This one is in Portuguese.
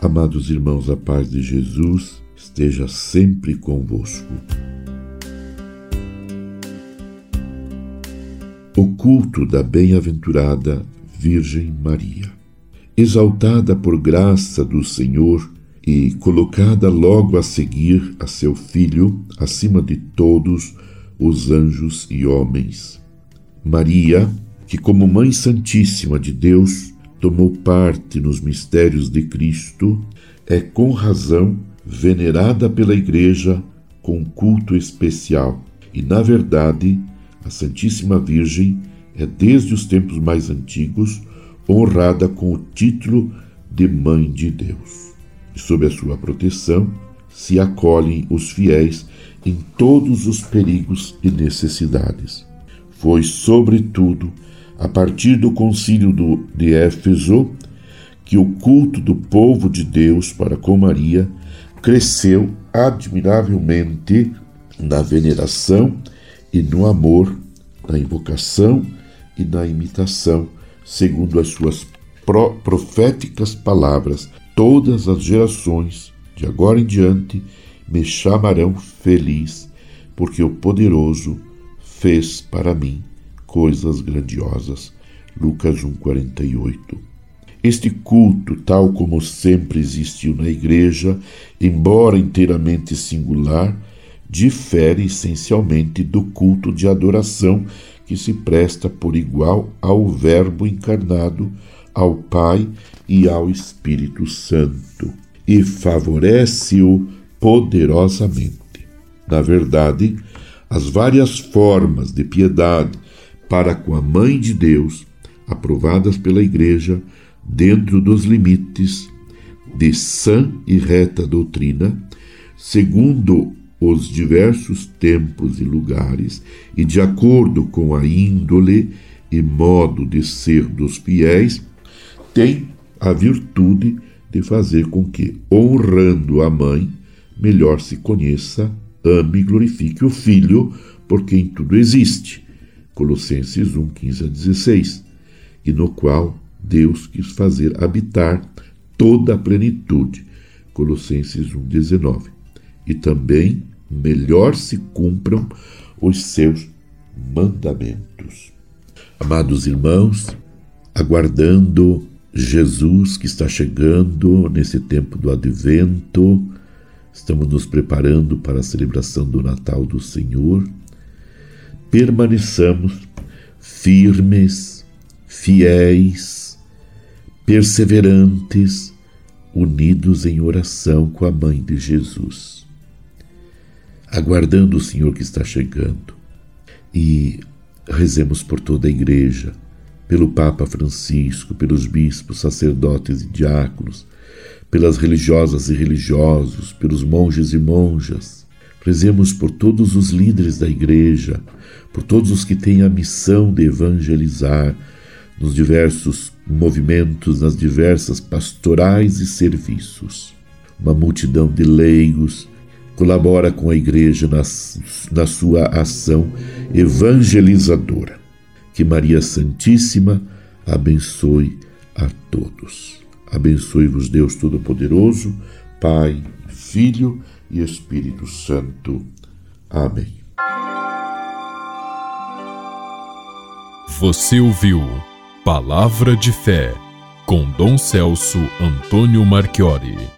Amados irmãos, a paz de Jesus esteja sempre convosco. O culto da bem-aventurada Virgem Maria. Exaltada por graça do Senhor e colocada logo a seguir a seu Filho acima de todos os anjos e homens. Maria, que como Mãe Santíssima de Deus tomou parte nos mistérios de Cristo, é com razão venerada pela Igreja com culto especial. E, na verdade, a Santíssima Virgem é, desde os tempos mais antigos, honrada com o título de Mãe de Deus. E, sob a sua proteção, se acolhem os fiéis em todos os perigos e necessidades. Foi, sobretudo, a partir do concílio do, de Éfeso que o culto do povo de Deus para com Maria cresceu admiravelmente na veneração e no amor, na invocação e na imitação, segundo as suas proféticas palavras. Todas as gerações, de agora em diante, me chamarão feliz, porque o poderoso fez para mim coisas grandiosas. Lucas 1:48. Este culto, tal como sempre existiu na igreja, embora inteiramente singular, difere essencialmente do culto de adoração que se presta por igual ao Verbo encarnado, ao Pai e ao Espírito Santo, e favorece-o poderosamente. Na verdade, as várias formas de piedade para com a Mãe de Deus, aprovadas pela Igreja, dentro dos limites de sã e reta doutrina, segundo os diversos tempos e lugares e de acordo com a índole e modo de ser dos fiéis, tem a virtude de fazer com que, honrando a mãe, melhor se conheça, ame e glorifique o filho, porque em tudo existe. Colossenses 1, 15 a 16, e no qual Deus quis fazer habitar toda a plenitude. Colossenses 1, 19. E também melhor se cumpram os seus mandamentos. Amados irmãos, aguardando Jesus que está chegando nesse tempo do advento, estamos nos preparando para a celebração do Natal do Senhor permaneçamos firmes, fiéis, perseverantes, unidos em oração com a Mãe de Jesus, aguardando o Senhor que está chegando. E rezemos por toda a Igreja, pelo Papa Francisco, pelos bispos, sacerdotes e diáconos, pelas religiosas e religiosos, pelos monges e monjas. Rezemos por todos os líderes da Igreja, por todos os que têm a missão de evangelizar nos diversos movimentos, nas diversas pastorais e serviços. Uma multidão de leigos colabora com a igreja nas, na sua ação evangelizadora. Que Maria Santíssima abençoe a todos. Abençoe-vos, Deus Todo-Poderoso, Pai, Filho e Espírito Santo. Amém. Você ouviu Palavra de Fé com Dom Celso Antônio Marchiori.